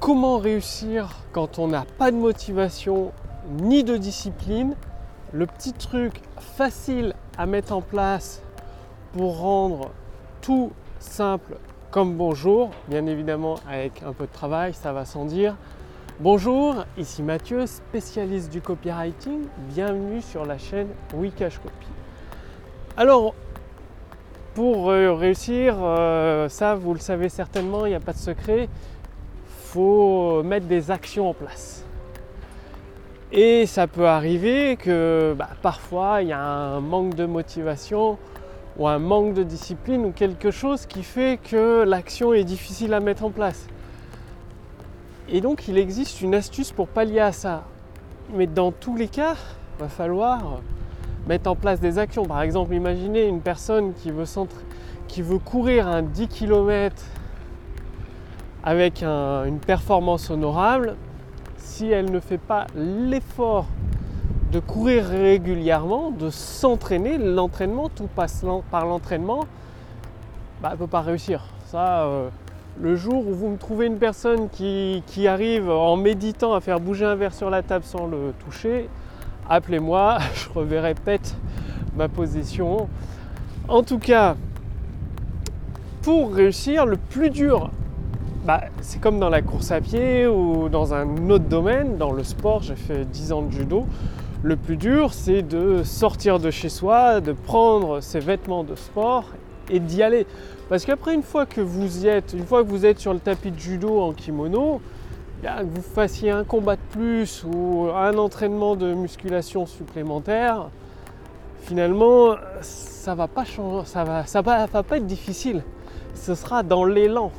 comment réussir quand on n'a pas de motivation ni de discipline. Le petit truc facile à mettre en place pour rendre tout simple comme bonjour, bien évidemment avec un peu de travail, ça va sans dire. Bonjour, ici Mathieu, spécialiste du copywriting. Bienvenue sur la chaîne Wikash Copy. Alors, pour euh, réussir, euh, ça vous le savez certainement, il n'y a pas de secret, faut mettre des actions en place. Et ça peut arriver que bah, parfois il y a un manque de motivation ou un manque de discipline ou quelque chose qui fait que l'action est difficile à mettre en place. Et donc il existe une astuce pour pallier à ça. Mais dans tous les cas, il va falloir mettre en place des actions. Par exemple, imaginez une personne qui veut, qui veut courir un 10 km avec une performance honorable. Si elle ne fait pas l'effort de courir régulièrement, de s'entraîner, l'entraînement, tout passe par l'entraînement, bah, elle ne peut pas réussir. Ça, euh, le jour où vous me trouvez une personne qui, qui, arrive en méditant à faire bouger un verre sur la table sans le toucher, appelez-moi, je reverrai peut-être ma position. En tout cas, pour réussir, le plus dur, bah, c'est comme dans la course à pied ou dans un autre domaine, dans le sport, j'ai fait 10 ans de judo. Le plus dur, c'est de sortir de chez soi, de prendre ses vêtements de sport et d'y aller. Parce qu'après, une fois que vous y êtes, une fois que vous êtes sur le tapis de judo en kimono, que vous fassiez un combat de plus ou un entraînement de musculation supplémentaire, finalement, ça va ça va, pas être difficile. Ce sera dans l'élan.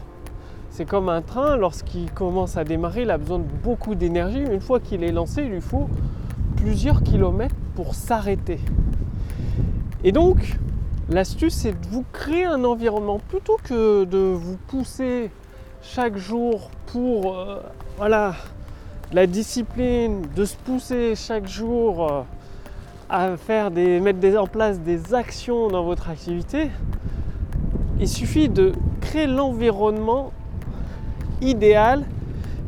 C'est comme un train, lorsqu'il commence à démarrer, il a besoin de beaucoup d'énergie. Une fois qu'il est lancé, il lui faut plusieurs kilomètres pour s'arrêter. Et donc, l'astuce, c'est de vous créer un environnement plutôt que de vous pousser chaque jour pour euh, voilà, la discipline, de se pousser chaque jour euh, à faire des, mettre en place des actions dans votre activité, il suffit de créer l'environnement idéal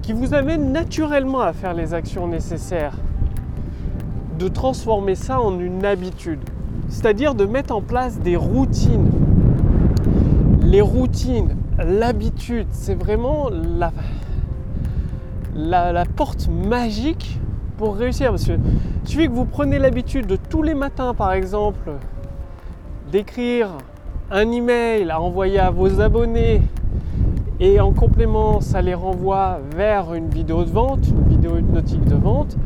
qui vous amène naturellement à faire les actions nécessaires. De transformer ça en une habitude. C'est-à-dire de mettre en place des routines. Les routines, l'habitude, c'est vraiment la, porte magique pour réussir. Parce que il suffit que vous prenez l'habitude de tous les matins, par exemple, d'écrire un email à envoyer à vos abonnés et en complément, ça les renvoie vers une vidéo de vente, une vidéo hypnotique de vente.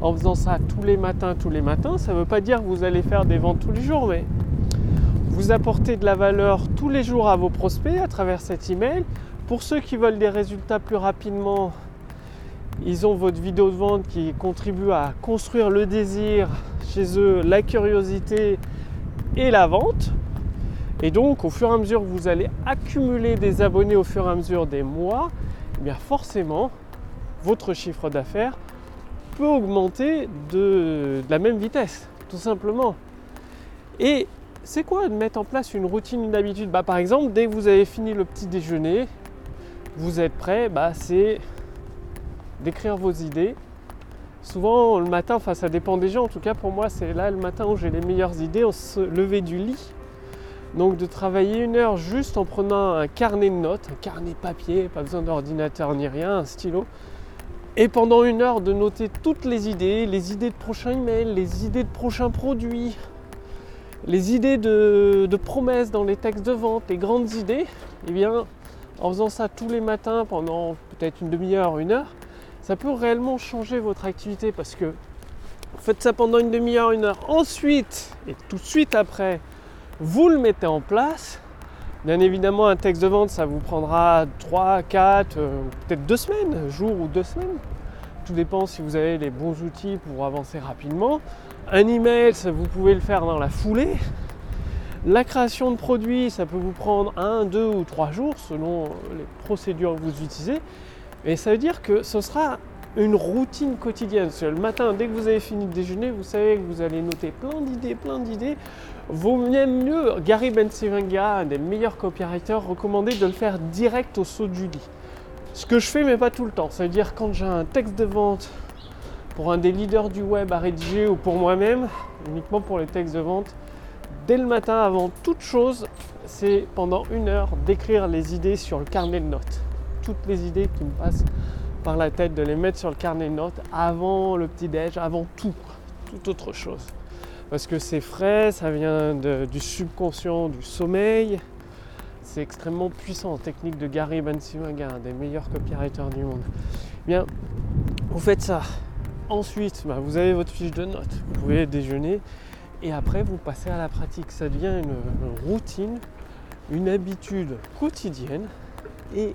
En faisant ça tous les matins, tous les matins, ça ne veut pas dire que vous allez faire des ventes tous les jours, mais vous apportez de la valeur tous les jours à vos prospects à travers cet email. Pour ceux qui veulent des résultats plus rapidement, ils ont votre vidéo de vente qui contribue à construire le désir chez eux, la curiosité et la vente. Et donc, au fur et à mesure que vous allez accumuler des abonnés au fur et à mesure des mois, eh bien forcément, votre chiffre d'affaires peut augmenter de, la même vitesse, tout simplement. Et c'est quoi de mettre en place une routine, une habitude? Bah, Par exemple, dès que vous avez fini le petit déjeuner, vous êtes prêt, bah, c'est d'écrire vos idées. Souvent le matin, enfin ça dépend des gens, en tout cas pour moi c'est là le matin où j'ai les meilleures idées, on se lever du lit. Donc de travailler une heure juste en prenant un carnet de notes, un carnet papier, pas besoin d'ordinateur ni rien, un stylo. Et pendant une heure de noter toutes les idées, les idées de prochains emails, les idées de prochains produits, les idées de, de promesses dans les textes de vente, les grandes idées, eh bien en faisant ça tous les matins pendant peut-être une demi-heure, une heure, ça peut réellement changer votre activité parce que faites ça pendant une demi-heure, une heure. Ensuite, et tout de suite après, vous le mettez en place. Bien évidemment, un texte de vente, ça vous prendra 3, 4, euh, peut-être 2 semaines, jour ou 2 semaines. Tout dépend si vous avez les bons outils pour avancer rapidement. Un email, ça, vous pouvez le faire dans la foulée. La création de produits, ça peut vous prendre 1, 2 ou 3 jours selon les procédures que vous utilisez. Et ça veut dire que ce sera une routine quotidienne. Le matin, dès que vous avez fini de déjeuner, vous savez que vous allez noter plein d'idées, plein d'idées. Vaut mieux, Gary Bensivenga, un des meilleurs copywriters, recommandait de le faire direct au saut du lit. Ce que je fais, mais pas tout le temps. C'est-à-dire quand j'ai un texte de vente pour un des leaders du web à rédiger ou pour moi-même, uniquement pour les textes de vente, dès le matin, avant toute chose, c'est pendant une heure d'écrire les idées sur le carnet de notes. Toutes les idées qui me passent par la tête, de les mettre sur le carnet de notes avant le petit-déj, avant tout, toute autre chose. Parce que c'est frais, ça vient du subconscient, du sommeil. C'est extrêmement puissant technique de Gary Bensimaga, un des meilleurs copywriters du monde. Bien, vous faites ça. Ensuite, bah, vous avez votre fiche de notes. Vous pouvez déjeuner et après vous passez à la pratique. Ça devient une, routine, une habitude quotidienne. Et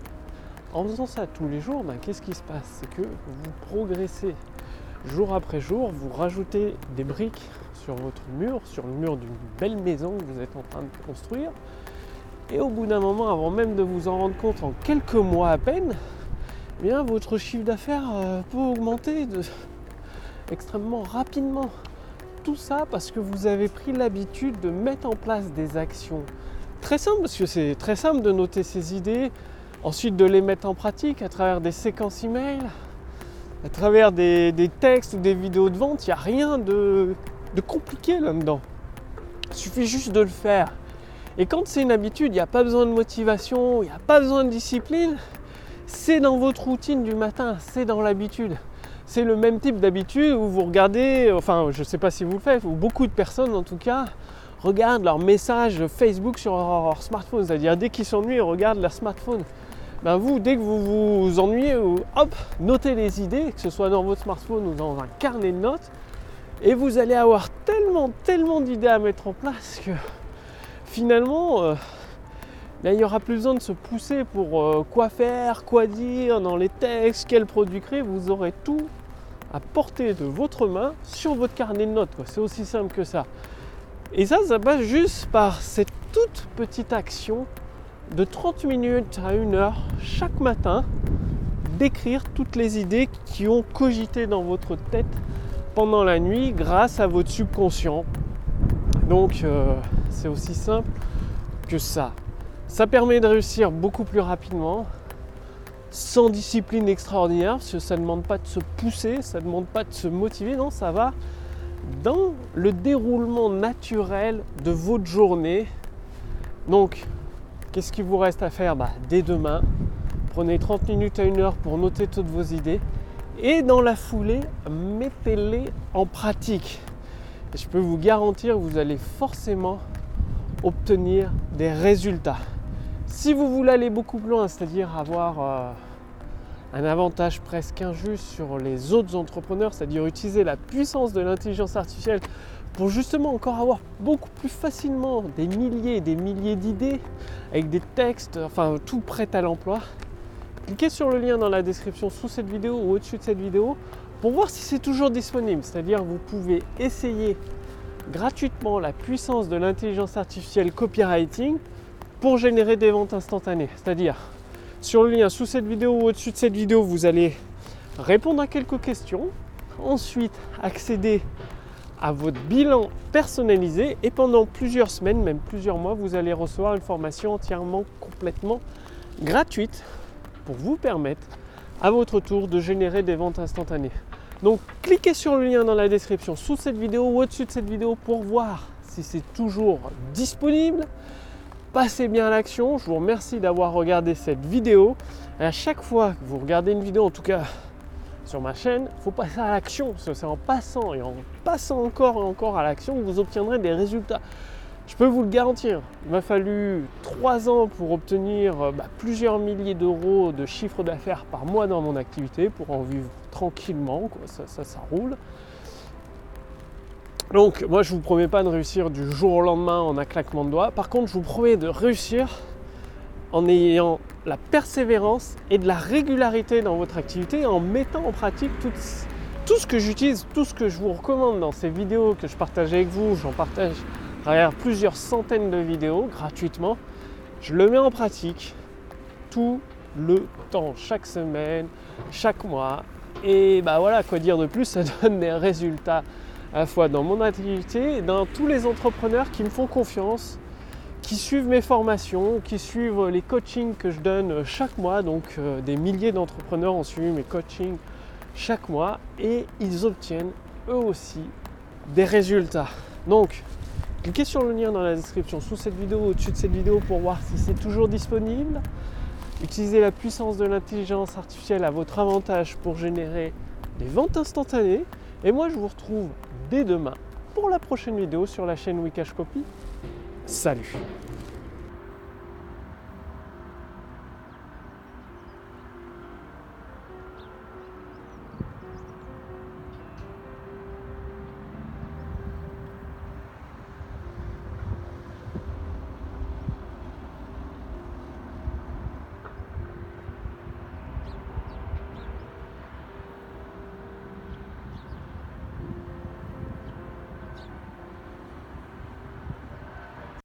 en faisant ça tous les jours, bah, qu'est-ce qui se passe? C'est que vous progressez jour après jour, vous rajoutez des briques sur votre mur, sur le mur d'une belle maison que vous êtes en train de construire. Et au bout d'un moment, avant même de vous en rendre compte, en quelques mois à peine, eh bien votre chiffre d'affaires euh, peut augmenter extrêmement rapidement. Tout ça parce que vous avez pris l'habitude de mettre en place des actions très simples, parce que c'est très simple de noter ces idées, ensuite de les mettre en pratique à travers des séquences email, à travers des, textes ou des vidéos de vente. Il n'y a rien de, de compliqué là-dedans. Il suffit juste de le faire. Et quand c'est une habitude, il n'y a pas besoin de motivation, il n'y a pas besoin de discipline. C'est dans votre routine du matin, c'est dans l'habitude c'est le même type d'habitude où vous regardez, enfin je ne sais pas si vous le faites, ou beaucoup de personnes en tout cas, regardent leurs messages Facebook sur leur, smartphone, c'est-à-dire dès qu'ils s'ennuient, ils regardent leur smartphone. Ben vous, dès que vous vous ennuyez, hop, notez les idées, que ce soit dans votre smartphone ou dans un carnet de notes, et vous allez avoir tellement, tellement d'idées à mettre en place que finalement, euh, ben, il n'y aura plus besoin de se pousser pour euh, quoi faire, quoi dire dans les textes, quel produit créer, vous aurez tout à portée de votre main sur votre carnet de notes. C'est aussi simple que ça. Et ça, ça passe juste par cette toute petite action de 30 minutes à 1 heure chaque matin d'écrire toutes les idées qui ont cogité dans votre tête pendant la nuit grâce à votre subconscient. Donc euh, c'est aussi simple que ça. Ça permet de réussir beaucoup plus rapidement, sans discipline extraordinaire, parce que ça ne demande pas de se pousser, ça ne demande pas de se motiver, non, ça va dans le déroulement naturel de votre journée. Donc, qu'est-ce qu'il vous reste à faire bah, Dès demain, prenez 30 minutes à une heure pour noter toutes vos idées et dans la foulée, mettez-les en pratique. Et je peux vous garantir que vous allez forcément obtenir des résultats. Si vous voulez aller beaucoup plus loin, c'est-à-dire avoir euh, un avantage presque injuste sur les autres entrepreneurs, c'est-à-dire utiliser la puissance de l'intelligence artificielle pour justement encore avoir beaucoup plus facilement des milliers et des milliers d'idées avec des textes, enfin tout prêt à l'emploi, cliquez sur le lien dans la description sous cette vidéo ou au-dessus de cette vidéo pour voir si c'est toujours disponible. C'est-à-dire vous pouvez essayer gratuitement la puissance de l'intelligence artificielle copywriting pour générer des ventes instantanées. C'est-à-dire, sur le lien sous cette vidéo ou au-dessus de cette vidéo, vous allez répondre à quelques questions, ensuite accéder à votre bilan personnalisé et pendant plusieurs semaines, même plusieurs mois, vous allez recevoir une formation entièrement, complètement gratuite pour vous permettre à votre tour de générer des ventes instantanées. Donc cliquez sur le lien dans la description sous cette vidéo ou au-dessus de cette vidéo pour voir si c'est toujours disponible passez bien à l'action. Je vous remercie d'avoir regardé cette vidéo. À chaque fois que vous regardez une vidéo, en tout cas ma chaîne, il faut passer à l'action. C'est en passant et en passant encore et encore à l'action que vous obtiendrez des résultats. Je peux vous le garantir. Il m'a fallu trois ans pour obtenir euh, bah, plusieurs milliers d'euros de chiffre d'affaires par mois dans mon activité pour en vivre tranquillement. Ça, ça, ça roule. Donc moi je vous promets pas de réussir du jour au lendemain en un claquement de doigts. Par contre je vous promets de réussir en ayant la persévérance et de la régularité dans votre activité en mettant en pratique tout, ce que j'utilise, tout ce que je vous recommande dans ces vidéos que je partage avec vous. J'en partage à plusieurs centaines de vidéos gratuitement. Je le mets en pratique tout le temps, chaque semaine, chaque mois. Et bah voilà, quoi dire de plus, ça donne des résultats à la fois dans mon activité et dans tous les entrepreneurs qui me font confiance, qui suivent mes formations, qui suivent les coachings que je donne chaque mois. Donc euh, des milliers d'entrepreneurs ont suivi mes coachings chaque mois et ils obtiennent eux aussi des résultats. Donc cliquez sur le lien dans la description sous cette vidéo, au-dessus de cette vidéo pour voir si c'est toujours disponible. Utilisez la puissance de l'intelligence artificielle à votre avantage pour générer des ventes instantanées. Et moi je vous retrouve dès demain pour la prochaine vidéo sur la chaîne Wikash Copy. Salut